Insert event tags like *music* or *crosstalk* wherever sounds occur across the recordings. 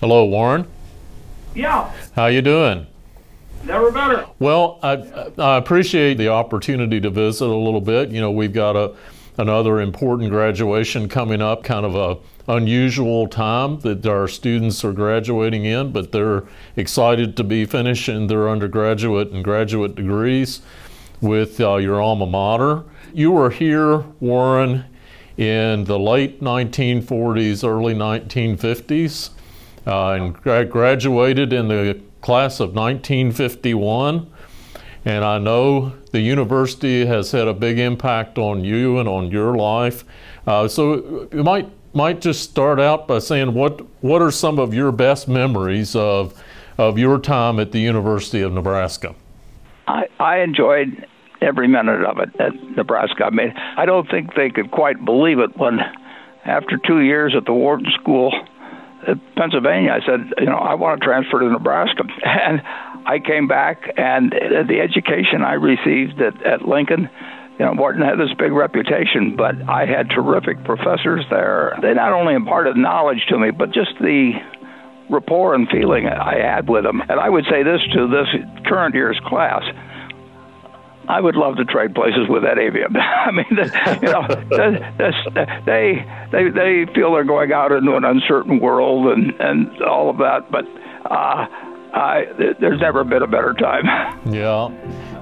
Hello, Warren. Yeah, How you doing? never better. Well, I, I appreciate the opportunity to visit a little bit. You know, we've got a another important graduation coming up, kind of a unusual time that our students are graduating in, but they're excited to be finishing their undergraduate and graduate degrees with uh, your alma mater. You were here, Warren, in the late 1940s, early 1950s, uh, and gra- graduated in the class of 1951. And I know the university has had a big impact on you and on your life. Uh, so you might might just start out by saying what what are some of your best memories of of your time at the University of Nebraska? I, I enjoyed every minute of it at Nebraska. I mean, I don't think they could quite believe it when, after two years at the Wharton School Pennsylvania, I said, you know, I want to transfer to Nebraska. *laughs* And I came back, and the education I received at, at Lincoln, you know, Wharton had this big reputation, but I had terrific professors there. They not only imparted knowledge to me, but just the rapport and feeling I had with them. And I would say this to this current year's class. I would love to trade places with that you. *laughs* I mean, you know, they they they feel they're going out into an uncertain world and and all of that, but uh, I, there's never been a better time. *laughs* Yeah,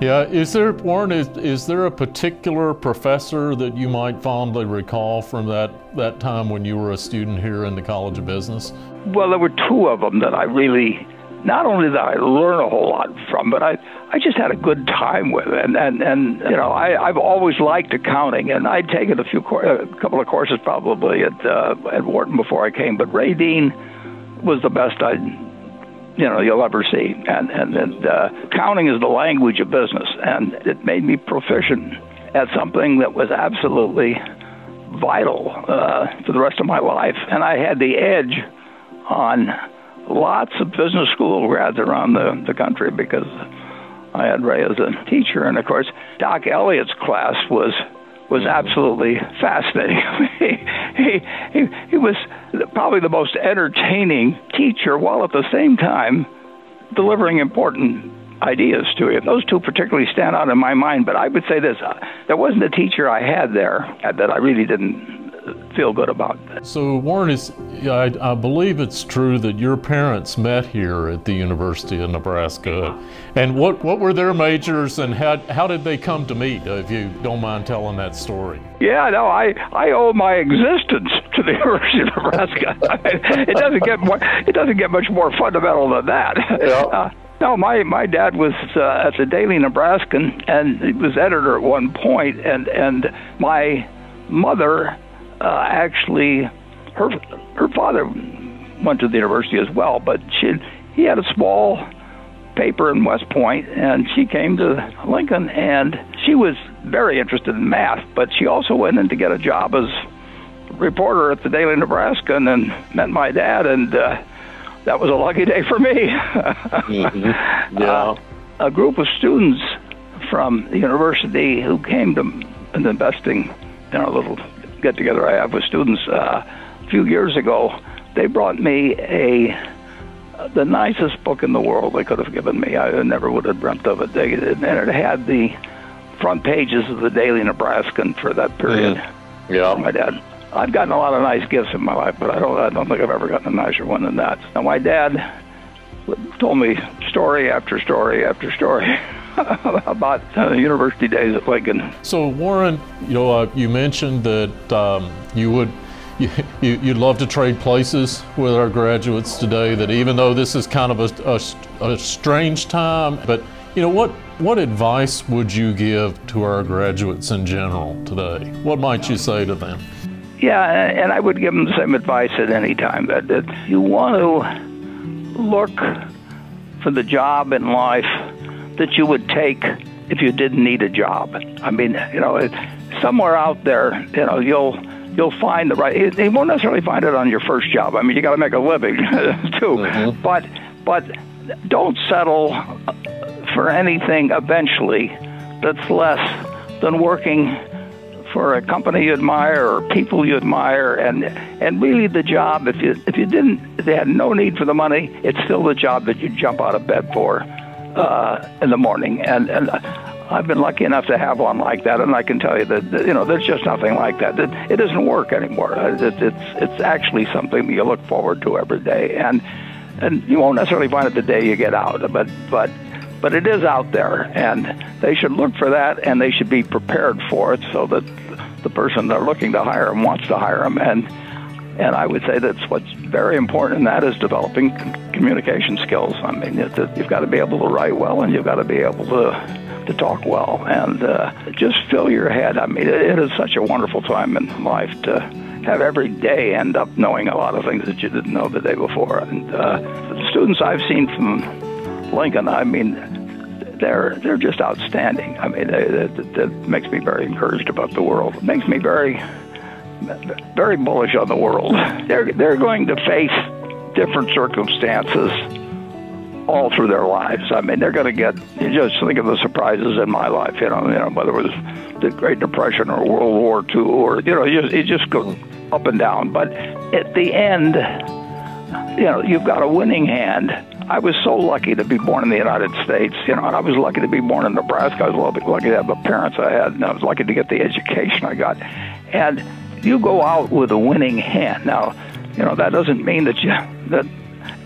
yeah. Is there, Warren? Is, is there a particular professor that you might fondly recall from that that time when you were a student here in the College of Business? Well, there were two of them that I really not only did I learn a whole lot from, but I I just had a good time with, it. and and and you know I I've always liked accounting, and I'd taken a few a couple of courses probably at uh, at Wharton before I came, but Ray Dean was the best I'd you know you'll ever see, and and, and uh, accounting is the language of business, and it made me proficient at something that was absolutely vital uh, for the rest of my life, and I had the edge on lots of business school grads around the, the country because I had Ray as a teacher, and of course Doc Elliott's class was was absolutely fascinating. *laughs* he, he, he, he was probably the most entertaining teacher, while at the same time delivering important ideas to you. Those two particularly stand out in my mind. But I would say this: uh, there wasn't a teacher I had there that I really didn't feel good about. That. So, Warren, is I, I, believe it's true that your parents met here at the University of Nebraska. And what, what were their majors and how, how did they come to meet, if you don't mind telling that story? Yeah, no, I, I owe my existence to the *laughs* University of Nebraska. *laughs* it doesn't get more, it doesn't get much more fundamental than that. Yeah. *laughs* Uh, no, my my dad was uh, at the Daily Nebraskan, and he was editor at one point, and and my mother uh, actually her her father went to the university as well, but she he had a small paper in West Point, and she came to Lincoln, and she was very interested in math, but she also went in to get a job as reporter at the Daily Nebraskan, and then met my dad, and uh, that was a lucky day for me. mm-hmm. *laughs* Yeah. Uh, a group of students from the university who came to investing, you know, little get together I have with students uh, a few years ago, they brought me a the nicest book in the world they could have given me. I never would have dreamt of it. They, and it had the front pages of the Daily Nebraskan for that period. Mm. Yeah, my dad. I've gotten a lot of nice gifts in my life, but I don't. I don't think I've ever gotten a nicer one than that. Now, my dad told me story after story after story *laughs* *laughs* about uh, university days at Lincoln. So, Warren, you know, uh, you mentioned that um, you would. You, you, would love to trade places with our graduates today. That even though this is kind of a, a, a strange time, but you know what what advice would you give to our graduates in general today? What might you say to them? Yeah, and I would give them the same advice at any time that, that you want to look for the job in life that you would take if you didn't need a job. I mean, you know, somewhere out there, you know, you'll you'll find the right. You won't necessarily find it on your first job. I mean, you got to make a living *laughs* too. Mm-hmm. But but don't settle for anything eventually that's less than working for a company you admire or people you admire, and and really the job. If you if you didn't, if they had no need for the money, it's still the job that you jump out of bed for uh, in the morning. And and I've been lucky enough to have one like that, and I can tell you that, you know there's just nothing like that. It, it doesn't work anymore. It, it, it's it's actually something you look forward to every day, and and you won't necessarily find it the day you get out, but but but it is out there, and they should look for that, and they should be prepared for it, so that the person they're looking to hire wants to hire them, and and I would say that's what's very important, and that is developing communication skills. I mean, you've got to be able to write well, and you've got to be able to to talk well, and uh, just fill your head. I mean, it, is such a wonderful time in life to have every day end up knowing a lot of things that you didn't know the day before. And uh, the students I've seen from Lincoln, I mean, they're they're just outstanding. I mean, that makes me very encouraged about the world. It makes me very very bullish on the world. They're they're going to face different circumstances all through their lives. I mean, they're going to get. You just think of the surprises in my life. You know, you know whether it was the Great Depression or World War II, or you know, it just goes up and down. But at the end, you know, you've got a winning hand. I was so lucky to be born in the United States. You know, and I was lucky to be born in Nebraska. I was lucky to have the parents I had, and I was lucky to get the education I got. And you go out with a winning hand. Now, you know that doesn't mean that you that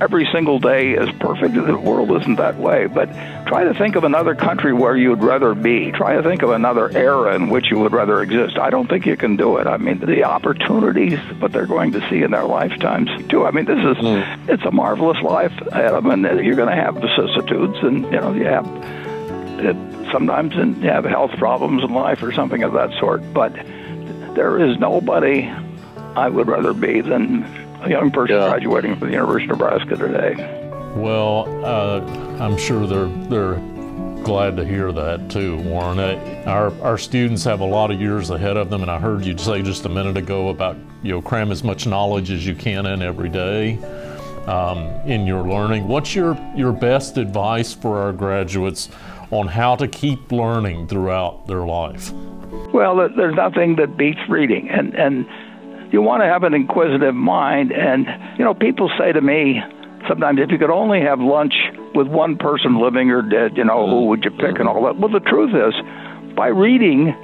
every single day is perfect. The world isn't that way. But try to think of another country where you'd rather be. Try to think of another era in which you would rather exist. I don't think you can do it. I mean, the opportunities, what they're going to see in their lifetimes, too. I mean, this is, mm. it's a marvelous life of. And you're going to have vicissitudes, and, you know, you have, it, sometimes you have health problems in life or something of that sort. But there is nobody I would rather be than a young person yeah. graduating from the University of Nebraska today. Well, uh, I'm sure they're they're glad to hear that too, Warren. Uh, our our students have a lot of years ahead of them, and I heard you say just a minute ago about you know cram as much knowledge as you can in every day. Um, in your learning, what's your your best advice for our graduates on how to keep learning throughout their life? Well, there's nothing that beats reading, and and you want to have an inquisitive mind. And, you know, people say to me sometimes, if you could only have lunch with one person living or dead, you know, who mm. would you pick and mm. all that? Well, the truth is, by reading,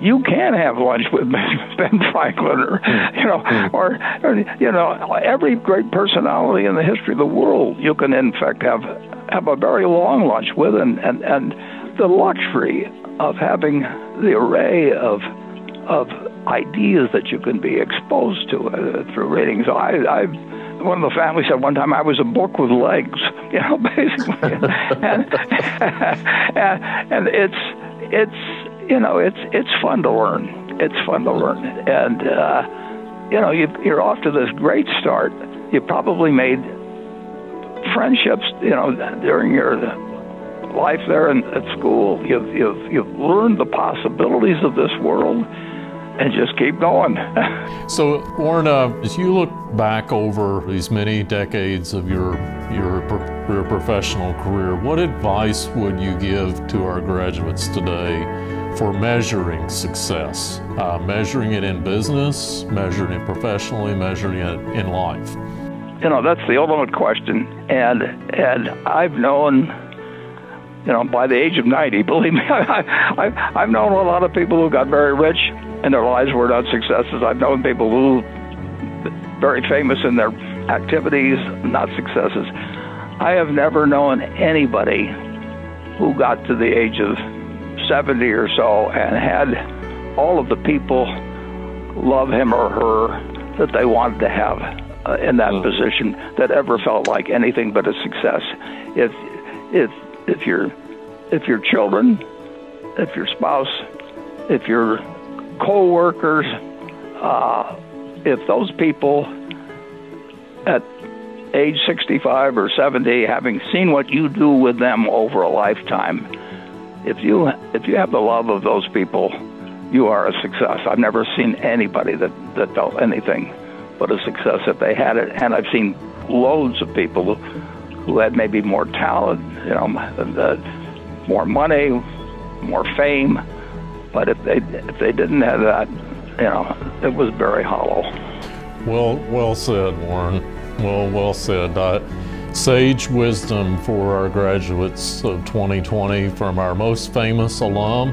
you can have lunch with Ben *laughs* Franklin or you know or, or you know every great personality in the history of the world you can in fact have have a very long lunch with and and and the luxury of having the array of of ideas that you can be exposed to uh, through reading. So I, I, one of the family said one time I was a book with legs, *laughs* you know, basically, *laughs* and, and and it's it's you know it's it's fun to learn. It's fun to learn, and uh, you know you, you're off to this great start. You probably made friendships, you know, during your life there in, at school. You've, you've, you've learned the possibilities of this world and just keep going. *laughs* so, Warren, uh, as you look back over these many decades of your your, your professional career, what advice would you give to our graduates today for measuring success? Uh, measuring it in business, measuring it professionally, measuring it in life. You know, that's the ultimate question, and and I've known you know, by the age of 90, *laughs* believe me, I, I, I've known a lot of people who got very rich and their lives were not successes. I've known people who very famous in their activities, not successes. I have never known anybody who got to the age of 70 or so and had all of the people love him or her that they wanted to have uh, in that mm. position that ever felt like anything but a success. If if if your if your children, if your spouse, if your co-workers, uh, if those people at age 65 or 70, having seen what you do with them over a lifetime, if you if you have the love of those people, you are a success. I've never seen anybody that that felt anything but a success if they had it, and I've seen loads of people who, had maybe more talent, you know, more money, more fame, But if they if they didn't have that, you know, it was very hollow. Well, well said, Warren. Well, well said. Uh, sage wisdom for our graduates of 2020 from our most famous alum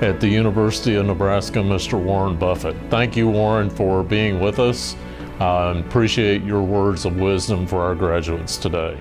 at the University of Nebraska, Mr. Warren Buffett. Thank you, Warren, for being with us. I appreciate your words of wisdom for our graduates today.